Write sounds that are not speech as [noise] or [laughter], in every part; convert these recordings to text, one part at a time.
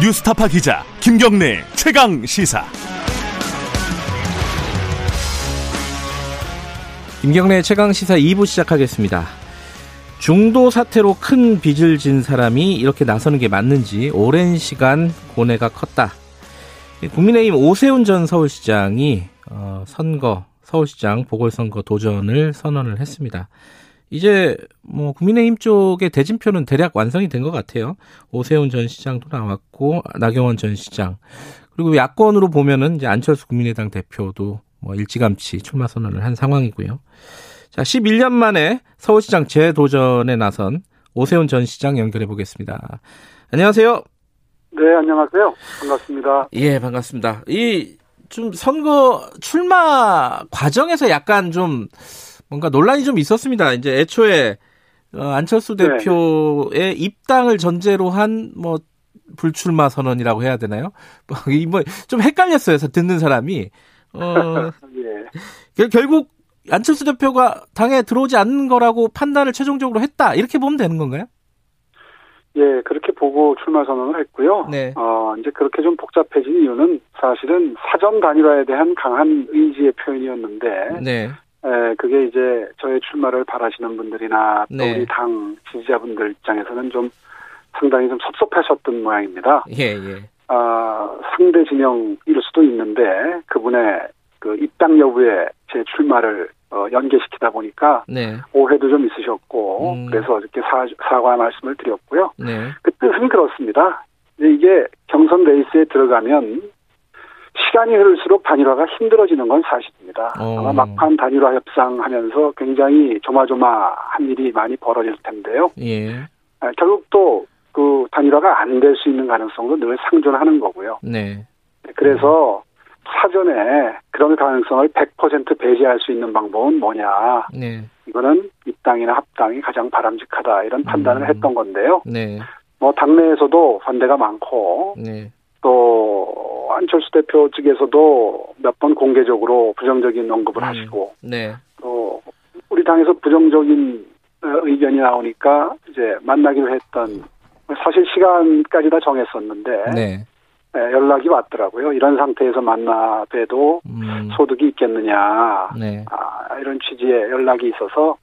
뉴스타파 기자 김경래 최강 시사. 김경래 최강 시사 2부 시작하겠습니다. 중도 사태로 큰 빚을 진 사람이 이렇게 나서는 게 맞는지 오랜 시간 고뇌가 컸다. 국민의힘 오세훈 전 서울시장이 어, 선거 서울시장 보궐선거 도전을 선언을 했습니다. 이제 뭐 국민의힘 쪽의 대진표는 대략 완성이 된 것 같아요. 오세훈 전 시장도 나왔고 나경원 전 시장 그리고 야권으로 보면은 이제 안철수 국민의당 대표도 뭐 일찌감치 출마 선언을 한 상황이고요. 자, 11년 만에 서울시장 재도전에 나선 오세훈 전 시장 연결해 보겠습니다. 안녕하세요. 네, 안녕하세요. 반갑습니다. 예, 반갑습니다. 이 좀 선거 출마 과정에서 약간 좀 뭔가 논란이 좀 있었습니다. 이제 애초에 어, 안철수 네. 대표의 입당을 전제로 한 뭐 불출마 선언이라고 해야 되나요? [laughs] 뭐좀 헷갈렸어요. 듣는 사람이 어, [laughs] 예. 결- 결국 안철수 대표가 당에 들어오지 않는 거라고 판단을 최종적으로 했다. 이렇게 보면 되는 건가요? 예, 그렇게 보고 출마 선언을 했고요. 네. 어, 이제 그렇게 좀 복잡해진 이유는 사실은 사전 단일화에 대한 강한 의지의 표현이었는데, 네. 에, 그게 이제 저의 출마를 바라시는 분들이나 또 네. 우리 당 지지자분들 입장에서는 좀 상당히 좀 섭섭하셨던 모양입니다. 예, 예. 아, 상대 진영일 수도 있는데, 그분의 그 입당 여부에 제 출마를 어, 연계시키다 보니까 네. 오해도 좀 있으셨고 음. 그래서 이렇게 사, 사과 말씀을 드렸고요. 네. 그 뜻은 그렇습니다. 이게 경선 레이스에 들어가면 시간이 흐를수록 단일화가 힘들어지는 건 사실입니다. 어. 아마 막판 단일화 협상하면서 굉장히 조마조마한 일이 많이 벌어질 텐데요. 예. 아, 결국 또 그 단일화가 안 될 수 있는 가능성도 늘 상존하는 거고요. 네. 그래서 사전에 그런 가능성을 100% 배제할 수 있는 방법은 뭐냐. 네. 이거는 입당이나 합당이 가장 바람직하다 이런 판단을 음. 했던 건데요. 네. 뭐 당내에서도 반대가 많고 네. 또 안철수 대표 측에서도 몇 번 공개적으로 부정적인 언급을 음. 하시고 네. 또 우리 당에서 부정적인 어, 의견이 나오니까 이제 만나기로 했던 사실 시간까지 다 정했었는데 네. 예, 연락이 왔더라고요. 이런 상태에서 만나봬도 음. 소득이 있겠느냐 네. 아, 이런 취지의 연락이 있어서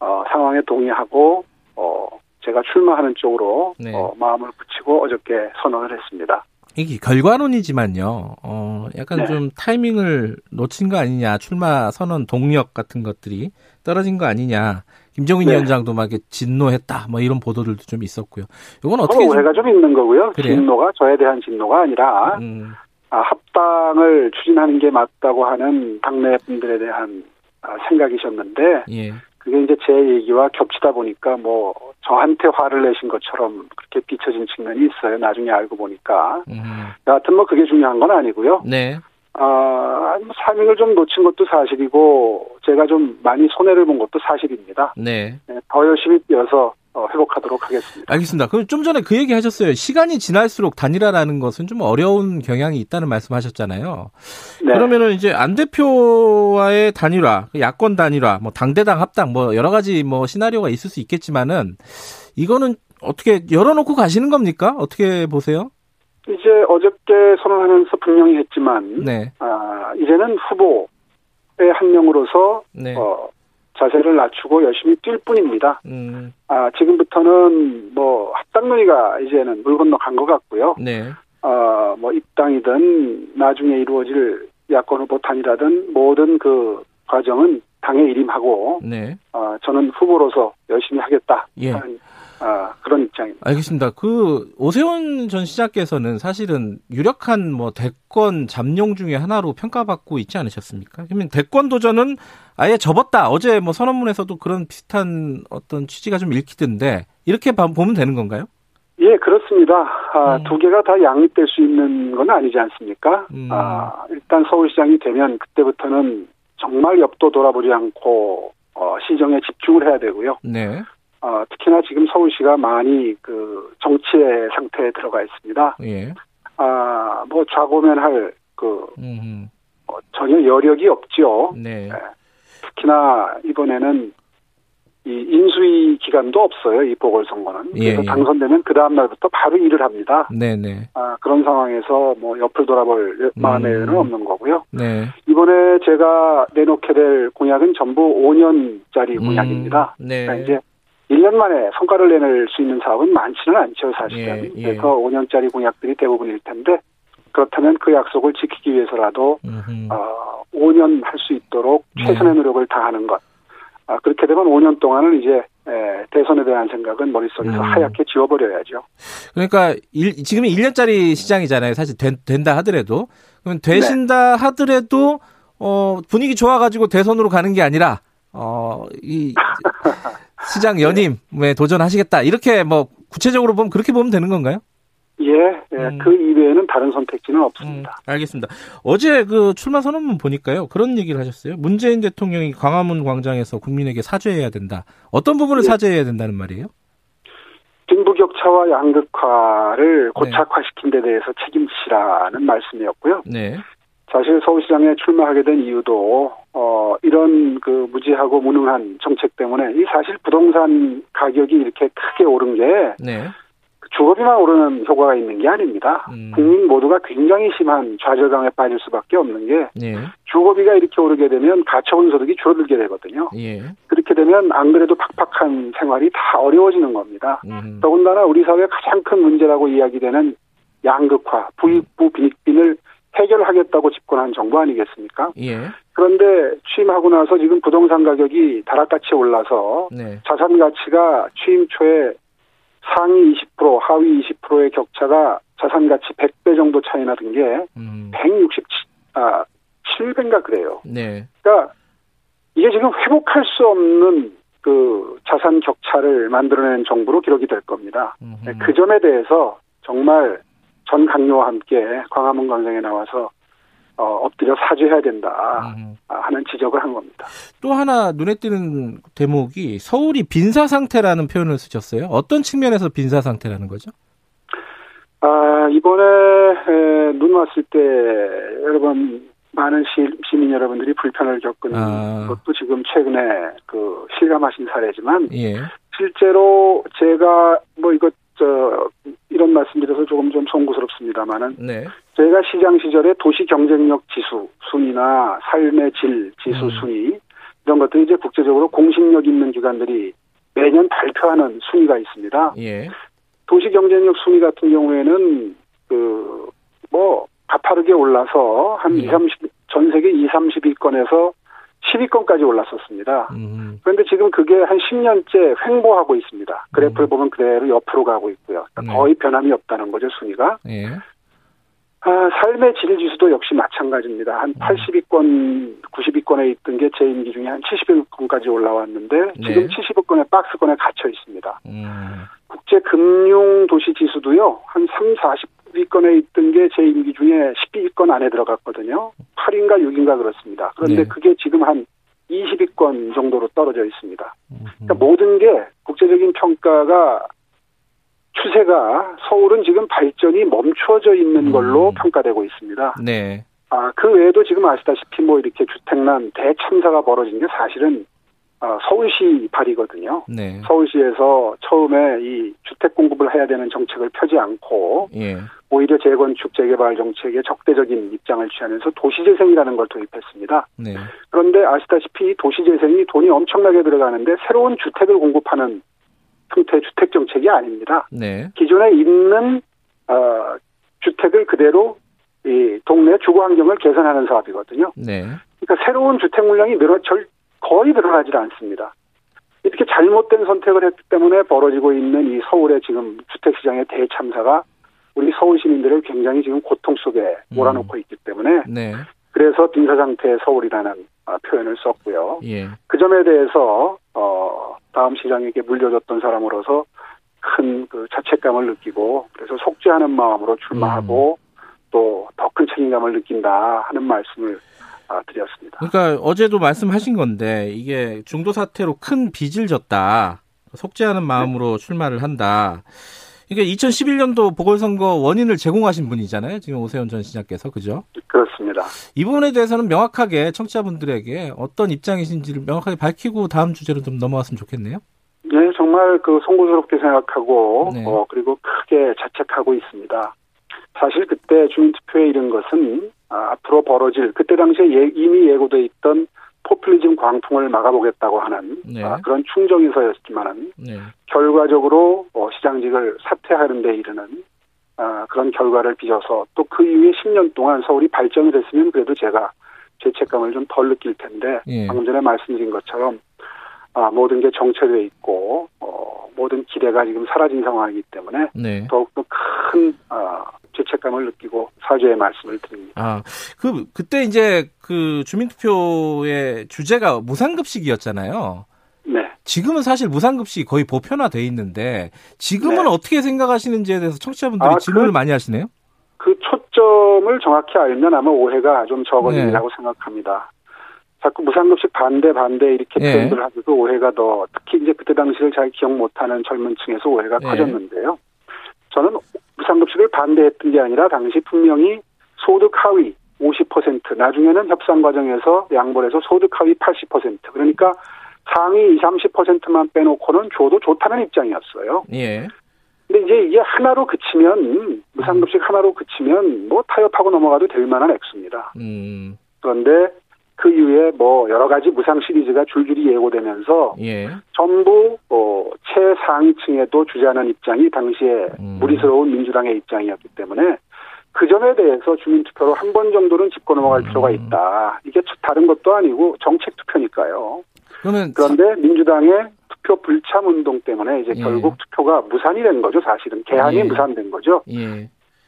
어, 상황에 동의하고 어, 제가 출마하는 쪽으로 네. 어, 마음을 붙이고 어저께 선언을 했습니다. 이게 결과론이지만요. 어, 약간 네. 좀 타이밍을 놓친 거 아니냐. 출마 선언 동력 같은 것들이 떨어진 거 아니냐. 김정인 네. 위원장도 막 이렇게 진노했다. 뭐 이런 보도들도 좀 있었고요. 이건 어떻게 좀, 오해가 좀 있는 거고요. 그래요? 진노가 저에 대한 진노가 아니라 음, 아, 합당을 추진하는 게 맞다고 하는 당내 분들에 대한 아, 생각이셨는데 예. 그게 이제 제 얘기와 겹치다 보니까 뭐 저한테 화를 내신 것처럼 그렇게 비춰진 측면이 있어요. 나중에 알고 보니까. 음, 여하튼 뭐 그게 중요한 건 아니고요. 네. 아, 뭐 타이밍을 좀 놓친 것도 사실이고 제가 좀 많이 손해를 본 것도 사실입니다. 네. 네, 더 열심히 뛰어서 어, 회복하도록 하겠습니다. 알겠습니다. 그럼 좀 전에 그 얘기 하셨어요. 시간이 지날수록 단일화라는 것은 좀 어려운 경향이 있다는 말씀 하셨잖아요. 네. 그러면은 이제 안 대표와의 단일화, 야권 단일화, 뭐 당대당 합당, 뭐 여러 가지 뭐 시나리오가 있을 수 있겠지만은 이거는 어떻게 열어놓고 가시는 겁니까? 어떻게 보세요? 이제 어저께 선언하면서 분명히 했지만 네, 아, 이제는 후보의 한 명으로서 네, 어, 자세를 낮추고 열심히 뛸 뿐입니다. 음, 아, 지금부터는 뭐 합당 논의가 이제는 물 건너 간 것 같고요. 네, 어, 뭐 입당이든 나중에 이루어질 야권 후보 단이라든 모든 그 과정은 당에 일임하고 네. 어, 저는 후보로서 열심히 하겠다. 예. 아, 그런 입장입니다. 알겠습니다. 그 오세훈 전 시장께서는 사실은 유력한 뭐 대권 잠룡 중에 하나로 평가받고 있지 않으셨습니까? 그러면 대권 도전은 아예 접었다. 어제 뭐 선언문에서도 그런 비슷한 어떤 취지가 좀 읽히던데 이렇게 봐- 보면 되는 건가요? 예, 그렇습니다. 아, 음. 두 개가 다 양립될 수 있는 건 아니지 않습니까? 음. 아, 일단 서울시장이 되면 그때부터는 정말 옆도 돌아보지 않고 어, 시정에 집중을 해야 되고요. 네. 어, 특히나 지금 서울시가 많이 그 정치의 상태에 들어가 있습니다. 예. 아, 뭐 좌고면할 그 음. 어, 전혀 여력이 없죠. 네. 특히나 이번에는 이 인수위 기간 시간도 없어요. 이 보궐선거는. 예, 그래서 예. 당선되면 그 다음 날부터 바로 일을 합니다. 네네. 아, 그런 상황에서 뭐 옆을 돌아볼 마음에는 음. 없는 거고요. 네. 이번에 제가 내놓게 될 공약은 전부 5년짜리 음, 공약입니다. 네. 그러니까 이제 1년 만에 성과를 내낼 수 있는 사업은 많지는 않죠, 사실은. 예, 예. 그래서 5년짜리 공약들이 대부분일 텐데 그렇다면 그 약속을 지키기 위해서라도 음흠. 어, 5년 할 수 있도록 네. 최선의 노력을 다하는 것. 아, 그렇게 되면 5년 동안은 이제 에, 대선에 대한 생각은 머릿속에서 음. 하얗게 지워버려야죠. 그러니까 일, 지금이 1년짜리 시장이잖아요. 사실 된, 된다 하더라도. 그러면 되신다 네. 하더라도 어, 분위기 좋아가지고 대선으로 가는 게 아니라 어, 이 [laughs] 시장 연임에 도전하시겠다. 이렇게 뭐 구체적으로 보면 그렇게 보면 되는 건가요? 예, 예, 음. 그 이외에는 다른 선택지는 음, 없습니다. 알겠습니다. 어제 그 출마 선언문 보니까요. 그런 얘기를 하셨어요. 문재인 대통령이 광화문 광장에서 국민에게 사죄해야 된다. 어떤 부분을 예. 사죄해야 된다는 말이에요? 빈부격차와 양극화를 고착화시킨 데 대해서 책임지라는 말씀이었고요. 네. 사실 서울시장에 출마하게 된 이유도 어 이런 그 무지하고 무능한 정책 때문에 이 사실 부동산 가격이 이렇게 크게 오른 게 네. 주거비만 오르는 효과가 있는 게 아닙니다. 음. 국민 모두가 굉장히 심한 좌절감에 빠질 수밖에 없는 게 네. 주거비가 이렇게 오르게 되면 가처분 소득이 줄어들게 되거든요. 예. 그렇게 되면 안 그래도 팍팍한 생활이 다 어려워지는 겁니다. 음. 더군다나 우리 사회의 가장 큰 문제라고 이야기되는 양극화, 부익부 빈익빈을 해결하겠다고 집권한 정부 아니겠습니까? 예. 그런데 취임하고 나서 지금 부동산 가격이 다락같이 올라서 네. 자산 가치가 취임 초에 상위 20% 하위 20%의 격차가 자산 가치 100배 정도 차이 나던 게 음. 167, 아, 7배인가 그래요. 네. 그러니까 이게 지금 회복할 수 없는 그 자산 격차를 만들어낸 정부로 기록이 될 겁니다. 네, 그 점에 대해서 정말 전 강요와 함께 광화문 광장에 나와서 어, 엎드려 사죄해야 된다 음. 하는 지적을 한 겁니다. 또 하나 눈에 띄는 대목이 서울이 빈사 상태라는 표현을 쓰셨어요. 어떤 측면에서 빈사 상태라는 거죠? 아, 이번에 에, 눈 왔을 때 여러분 많은 시, 시민 여러분들이 불편을 겪은 아. 것도 지금 최근에 그 실감하신 사례지만 예. 실제로 제가 뭐 이것 저 이런 말씀드려서 조금 좀 송구스럽습니다만은 네. 저희가 시장 시절에 도시 경쟁력 지수 순위나 삶의 질 지수 음. 순위 이런 것들이 이제 국제적으로 공신력 있는 기관들이 매년 발표하는 순위가 있습니다. 예. 도시 경쟁력 순위 같은 경우에는 그 뭐 가파르게 올라서 한 예. 2, 30, 전 세계 2, 30위권에서 10위권까지 올랐었습니다. 음. 그런데 지금 그게 한 10년째 횡보하고 있습니다. 그래프를 보면 그대로 옆으로 가고 있고요. 그러니까 네. 거의 변함이 없다는 거죠, 순위가. 예. 아, 삶의 질 지수도 역시 마찬가지입니다. 한 80위권, 90위권에 있던 게 제 임기 중에 한 70위권까지 올라왔는데 지금 네. 70위권의 박스권에 갇혀 있습니다. 음. 국제 금융 도시 지수도요. 한 3, 40 위권에 있던 게 제 임기 중에 10위권 안에 들어갔거든요. 8인가 6인가 그렇습니다. 그런데 네. 그게 지금 한 20위권 정도로 떨어져 있습니다. 음. 그러니까 모든 게 국제적인 평가가 추세가 서울은 지금 발전이 멈춰져 있는 걸로 음. 평가되고 있습니다. 네. 아, 그 외에도 지금 아시다시피 뭐 이렇게 주택난 대참사가 벌어진 게 사실은 아, 서울시 발이거든요. 네. 서울시에서 처음에 이 주택 공급을 해야 되는 정책을 펴지 않고 예. 오히려 재건축 재개발 정책에 적대적인 입장을 취하면서 도시재생이라는 걸 도입했습니다. 네. 그런데 아시다시피 이 도시재생이 돈이 엄청나게 들어가는데 새로운 주택을 공급하는 형태의 주택 정책이 아닙니다. 네. 기존에 있는 어, 주택을 그대로 이 동네 주거 환경을 개선하는 사업이거든요. 네. 그러니까 새로운 주택 물량이 늘어 절 거의 늘어나질 않습니다. 이렇게 잘못된 선택을 했기 때문에 벌어지고 있는 이 서울의 지금 주택 시장의 대참사가 우리 서울 시민들을 굉장히 지금 고통 속에 몰아넣고 있기 때문에 네. 그래서 빈사 상태의 서울이라는 어, 표현을 썼고요. 예. 그 점에 대해서 어 다음 시장에게 물려줬던 사람으로서 큰 그 자책감을 느끼고 그래서 속죄하는 마음으로 출마하고 또더 큰 책임감을 느낀다 하는 말씀을 아, 드렸습니다. 그러니까 어제도 말씀하신 건데 이게 중도 사태로 큰 빚을 졌다. 속죄하는 마음으로 출마를 한다. 이게 2011년도 보궐선거 원인을 제공하신 분이잖아요. 지금 오세훈 전 시장께서 그죠? 그렇습니다. 이 부분에 대해서는 명확하게 청취자분들에게 어떤 입장이신지를 명확하게 밝히고 다음 주제로 좀 넘어갔으면 좋겠네요. 네, 정말 그 송구스럽게 생각하고 네. 어, 그리고 크게 자책하고 있습니다. 사실 그때 주민투표에 이른 것은 아, 앞으로 벌어질 그때 당시에 예- 이미 예고돼 있던 포퓰리즘 광풍을 막아보겠다고 하는 네. 아, 그런 충정에서였지만은 네. 결과적으로 어, 시장직을 사퇴하는 데 이르는 아, 그런 결과를 빚어서 또 그 이후에 10년 동안 서울이 발전이 됐으면 그래도 제가 죄책감을 좀 덜 느낄 텐데 예. 방금 전에 말씀드린 것처럼 아, 모든 게 정체되어 있고 어, 모든 기대가 지금 사라진 상황이기 때문에 네. 더욱더 큰 아, 죄책감을 느끼고 사죄의 말씀을 드립니다. 아, 그, 그때 이제 그 주민투표의 주제가 무상급식이었잖아요. 네. 지금은 사실 무상급식이 거의 보편화돼 있는데 지금은 네. 어떻게 생각하시는지에 대해서 청취자분들이 아, 질문을 그- 많이 하시네요. 그 초점을 정확히 알면 아마 오해가 좀 네. 적어지리라고 생각합니다. 자꾸 무상급식 반대 반대 이렇게 네. 표현을 하셔도 오해가 더 특히 이제 그때 당시를 잘 기억 못하는 젊은 층에서 오해가 네. 커졌는데요. 저는 무상급식을 반대했던 게 아니라 당시 분명히 소득 하위 50% 나중에는 협상 과정에서 양보를 해서 소득 하위 80% 그러니까 상위 20, 30%만 빼놓고는 줘도 좋다는 입장이었어요. 예. 근데 이제 이게 하나로 그치면 무상급식 하나로 그치면 뭐 타협하고 넘어가도 될 만한 액수입니다. 음, 그런데 그 이후에 뭐 여러 가지 무상 시리즈가 줄줄이 예고되면서 예. 전부 어 최상위층에도 주자는 입장이 당시에 음. 무리스러운 민주당의 입장이었기 때문에 그 점에 대해서 주민투표로 한 번 정도는 짚고 넘어갈 음. 필요가 있다. 이게 다른 것도 아니고 정책 투표니까요. 그러면 그런데 민주당의 투표 불참 운동 때문에 이제 예. 결국 투표가 무산이 된 거죠, 사실은. 개항이 예. 무산된 거죠. 예.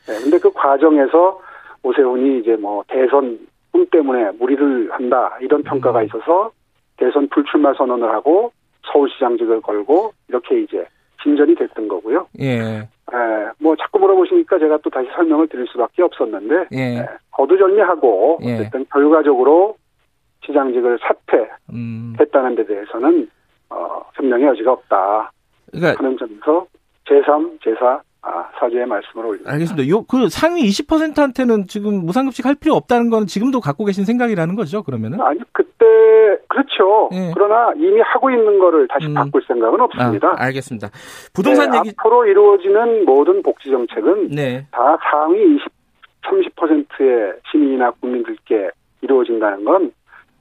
네, 근데 그 과정에서 오세훈이 이제 뭐 대선 꿈 때문에 무리를 한다 이런 평가가 음. 있어서 대선 불출마 선언을 하고 서울시장직을 걸고 이렇게 이제 진전이 됐던 거고요. 예. 에, 뭐 자꾸 물어보시니까 제가 또 다시 설명을 드릴 수밖에 없었는데 예. 에, 거두절미하고 예. 어쨌든 결과적으로 시장직을 사퇴했다는 음. 데 대해서는 어, 변명의 여지가 없다 그러니까 하는 점에서 제3, 제4 아, 사죄의 말씀을 올립니다. 알겠습니다. 요 그 상위 20%한테는 지금 무상급식 할 필요 없다는 건 지금도 갖고 계신 생각이라는 거죠. 그러면은? 아니 그때 그렇죠. 예. 그러나 이미 하고 있는 거를 다시 음. 바꿀 생각은 없습니다. 아, 알겠습니다. 부동산 네, 얘기 앞으로 이루어지는 모든 복지 정책은 네. 다 상위 20, 30%의 시민이나 국민들께 이루어진다는 건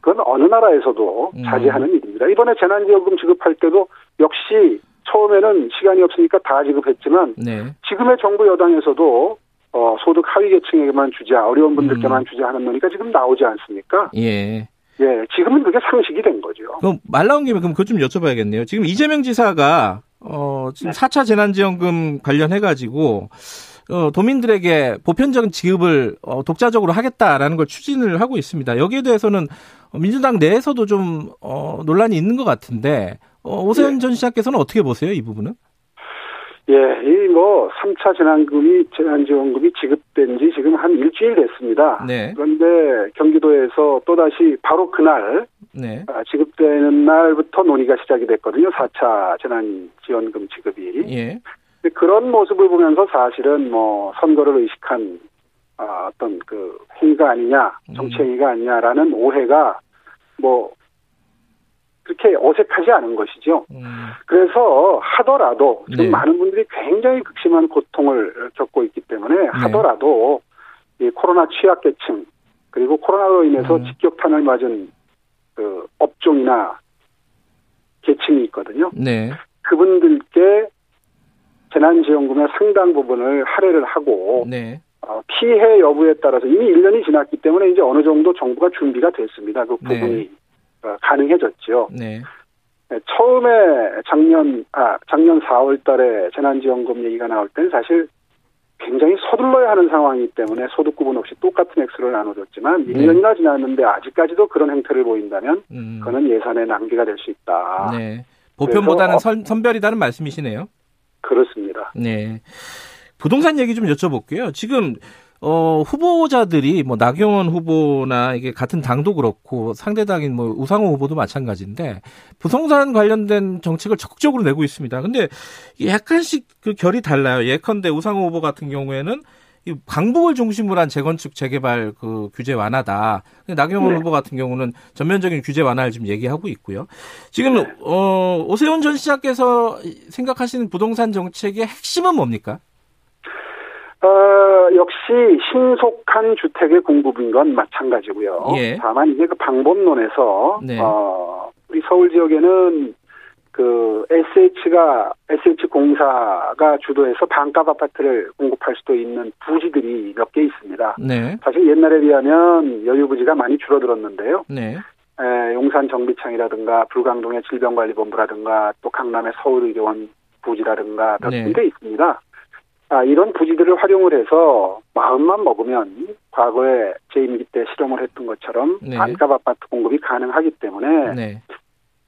그건 어느 나라에서도 음. 자제하는 일입니다. 이번에 재난지원금 지급할 때도 역시 처음에는 시간이 없으니까 다 지급했지만 네. 지금의 정부 여당에서도 어, 소득 하위 계층에게만 주자, 어려운 분들께만 음. 주자 하는 논의가 지금 나오지 않습니까? 예. 예, 지금은 그게 상식이 된 거죠. 그럼 말 나온 김에 그럼 그것 좀 여쭤봐야겠네요. 지금 이재명 지사가 어 지금 네. 4차 재난지원금 관련해 가지고 어 도민들에게 보편적인 지급을 어 독자적으로 하겠다라는 걸 추진을 하고 있습니다. 여기에 대해서는 민주당 내에서도 좀 어 논란이 있는 것 같은데 어 오세훈 네. 전 시장께서는 어떻게 보세요, 이 부분은? 예, 이 뭐 3차 재난금이 재난지원금이 지급된 지 지금 한 일주일 됐습니다. 네. 그런데 경기도에서 또다시 바로 그날 네. 아, 지급되는 날부터 논의가 시작이 됐거든요. 4차 재난지원금 지급이. 예. 그런 모습을 보면서 사실은 뭐 선거를 의식한 아, 어떤 그 행위가 아니냐, 정치 음. 행위가 아니냐라는 오해가 뭐 그렇게 어색하지 않은 것이죠. 음. 그래서 하더라도 지금 네. 많은 분들이 굉장히 극심한 고통을 겪고 있기 네. 때문에 하더라도 이 코로나 취약계층 그리고 코로나로 인해서 음. 직격탄을 맞은 그 업종이나 계층이 있거든요. 네. 그분들께 재난지원금의 상당 부분을 할애를 하고 네. 어, 피해 여부에 따라서 이미 1년이 지났기 때문에 이제 어느 정도 정부가 준비가 됐습니다. 그 네. 부분이 어, 가능해졌죠. 네. 네, 처음에 작년 아 작년 4월달에 재난지원금 얘기가 나올 때는 사실 굉장히 서둘러야 하는 상황이기 때문에 소득 구분 없이 똑같은 액수를 나눠줬지만 네. 1년이나 지났는데 아직까지도 그런 행태를 보인다면 음. 그거는 예산의 낭비가 될 수 있다. 네. 보편보다는 선, 선별이다는 말씀이시네요. 그렇습니다. 네. 부동산 얘기 좀 여쭤볼게요. 지금 어 후보자들이 뭐 나경원 후보나 이게 같은 당도 그렇고 상대 당인 뭐 우상호 후보도 마찬가지인데 부동산 관련된 정책을 적극적으로 내고 있습니다. 근데 약간씩 그 결이 달라요. 예컨대 우상호 후보 같은 경우에는 이 방북을 중심으로 한 재건축 재개발 그 규제 완화다. 나경원 네. 후보 같은 경우는 전면적인 규제 완화를 지금 얘기하고 있고요. 지금 네. 어, 오세훈 전 시장께서 생각하시는 부동산 정책의 핵심은 뭡니까? 어, 역시 신속한 주택의 공급인 건 마찬가지고요. 예. 다만 이제 그 방법론에서 네. 어, 우리 서울 지역에는 그 SH가 SH 공사가 주도해서 반값 아파트를 공급할 수도 있는 부지들이 몇 개 있습니다. 네. 사실 옛날에 비하면 여유 부지가 많이 줄어들었는데요. 네. 에, 용산 정비창이라든가 불광동의 질병관리본부라든가 또 강남의 서울의료원 부지라든가 몇 네. 있습니다. 아, 이런 부지들을 활용을 해서 마음만 먹으면 과거에 제 임기 때 실험을 했던 것처럼 네. 반값 아파트 공급이 가능하기 때문에 네.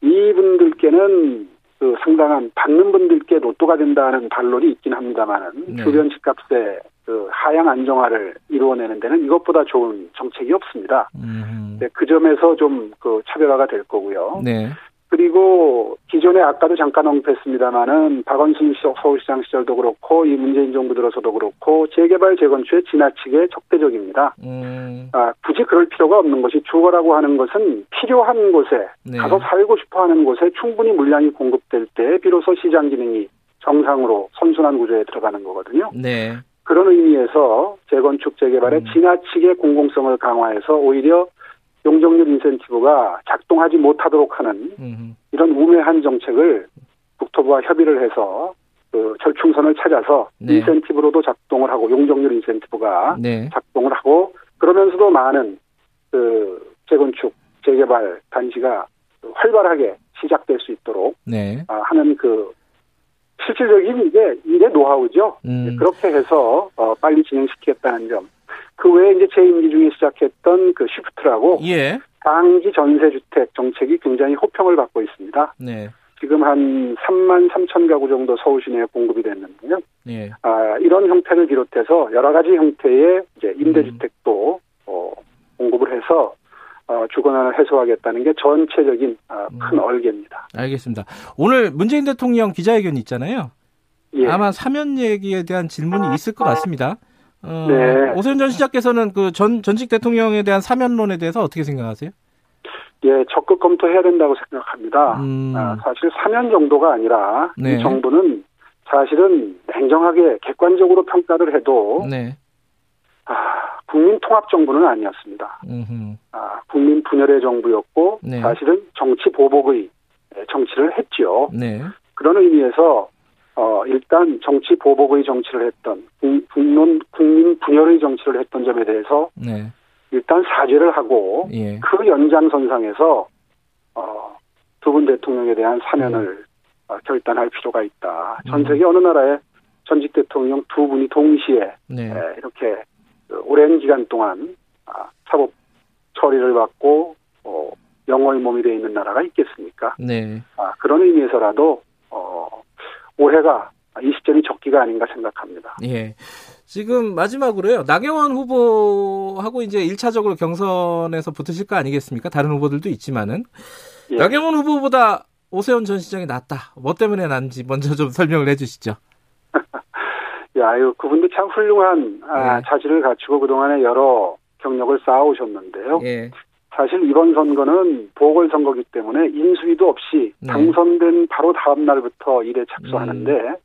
이분들께는 그 상당한 받는 분들께 로또가 된다는 반론이 있긴 합니다만은 네. 주변 집값의 그 하향 안정화를 이루어내는 데는 이것보다 좋은 정책이 없습니다. 음. 네, 그 점에서 좀 그 차별화가 될 거고요. 네. 그리고 기존에 아까도 잠깐 언급했습니다마는 박원순 서울시장 시절도 그렇고 이 문재인 정부 들어서도 그렇고 재개발 재건축에 지나치게 적대적입니다. 음. 아, 굳이 그럴 필요가 없는 것이 주거라고 하는 것은 필요한 곳에 네. 가서 살고 싶어하는 곳에 충분히 물량이 공급될 때 비로소 시장 기능이 정상으로 선순환 구조에 들어가는 거거든요. 네. 그런 의미에서 재건축 재개발에 음. 지나치게 공공성을 강화해서 오히려 용적률 인센티브가 작동하지 못하도록 하는. 이런 우매한 정책을 국토부와 협의를 해서 그 절충선을 찾아서 네. 인센티브로도 작동을 하고 용적률 인센티브가 네. 작동을 하고 그러면서도 많은 그 재건축 재개발 단지가 활발하게 시작될 수 있도록 네. 아, 하는 그 실질적인 이게 일의 노하우죠. 음. 그렇게 해서 어, 빨리 진행시키겠다는 점. 그 외에 이제 제 임기 중에 시작했던 그 시프트라고 예. 단기 전세주택 정책이 굉장히 호평을 받고 있습니다. 네. 지금 한 3만 3천 가구 정도 서울 시내에 공급이 됐는데요. 예. 아, 이런 형태를 비롯해서 여러 가지 형태의 이제 임대주택도 음. 어, 공급을 해서 어, 주거난을 해소하겠다는 게 전체적인 어, 큰 음. 얼개입니다. 알겠습니다. 오늘 문재인 대통령 기자회견 있잖아요. 예. 아마 사면 얘기에 대한 질문이 있을 것 같습니다. 어, 네. 오세훈 전 시장께서는 그 전 전직 대통령에 대한 사면론에 대해서 어떻게 생각하세요? 예, 적극 검토해야 된다고 생각합니다. 음. 아, 사실 사면 정도가 아니라 네. 이 정부는 사실은 냉정하게 객관적으로 평가를 해도 네. 아, 국민 통합 정부는 아니었습니다. 아, 국민 분열의 정부였고 네. 사실은 정치 보복의 정치를 했죠. 네. 그런 의미에서 어, 일단 정치 보복의 정치를 했던, 국론, 국민 분열의 정치를 했던 점에 대해서 네. 일단 사죄를 하고 예. 그 연장선상에서 어, 두 분 대통령에 대한 사면을 네. 어, 결단할 필요가 있다. 전 세계 음. 어느 나라에 전직 대통령 두 분이 동시에 네. 에, 이렇게 그 오랜 기간 동안 아, 사법 처리를 받고 어, 영어의 몸이 되어 있는 나라가 있겠습니까? 네. 아, 그런 의미에서라도 어, 올해가 이 시점이 적기가 아닌가 생각합니다. 예. 지금 마지막으로요. 나경원 후보하고 이제 1차적으로 경선에서 붙으실 거 아니겠습니까? 다른 후보들도 있지만은. 예. 나경원 후보보다 오세훈 전 시장이 낫다. 뭐 때문에 난지 먼저 좀 [laughs] 설명을 해 주시죠. 야, 아유, 그분도 참 훌륭한 아, 예. 자질을 갖추고 그동안에 여러 경력을 쌓아오셨는데요. 예. 사실 이번 선거는 보궐선거기 때문에 인수위도 없이 네. 당선된 바로 다음 날부터 일에 착수하는데 음.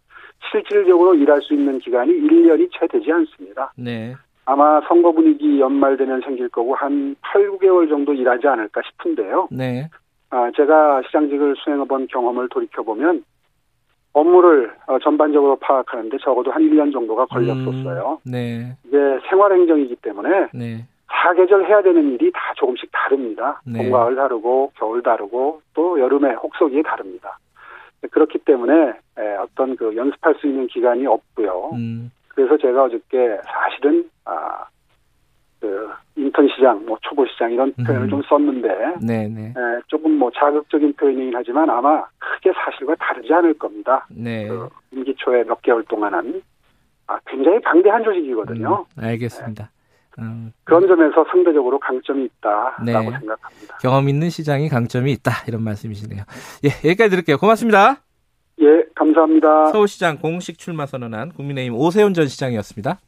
실질적으로 일할 수 있는 기간이 1년이 채 되지 않습니다. 네. 아마 선거 분위기 연말되면 생길 거고 한 8, 9개월 정도 일하지 않을까 싶은데요. 네. 아, 제가 시장직을 수행해본 경험을 돌이켜보면 업무를 어, 전반적으로 파악하는데 적어도 한 1년 정도가 걸렸었어요. 음, 네. 이게 생활행정이기 때문에 네. 사계절 해야 되는 일이 다 조금씩 다릅니다. 네. 봄, 가을 다르고 겨울 다르고 또 여름에 혹서기에 다릅니다. 그렇기 때문에 어떤 그 연습할 수 있는 기간이 없고요. 음. 그래서 제가 어저께 사실은 아, 그 인턴 시장, 뭐 초보 시장 이런 음. 표현을 좀 썼는데 네네. 네. 에, 조금 뭐 자극적인 표현이긴 하지만 아마 크게 사실과 다르지 않을 겁니다. 네. 그 임기 초에 몇 개월 동안은 아, 굉장히 방대한 조직이거든요. 음, 알겠습니다. 네. 음. 그런 점에서 상대적으로 강점이 있다라고 네. 생각합니다. 경험 있는 시장이 강점이 있다 이런 말씀이시네요. 예, 여기까지 드릴게요. 고맙습니다. 예, 감사합니다. 서울시장 공식 출마 선언한 국민의힘 오세훈 전 시장이었습니다.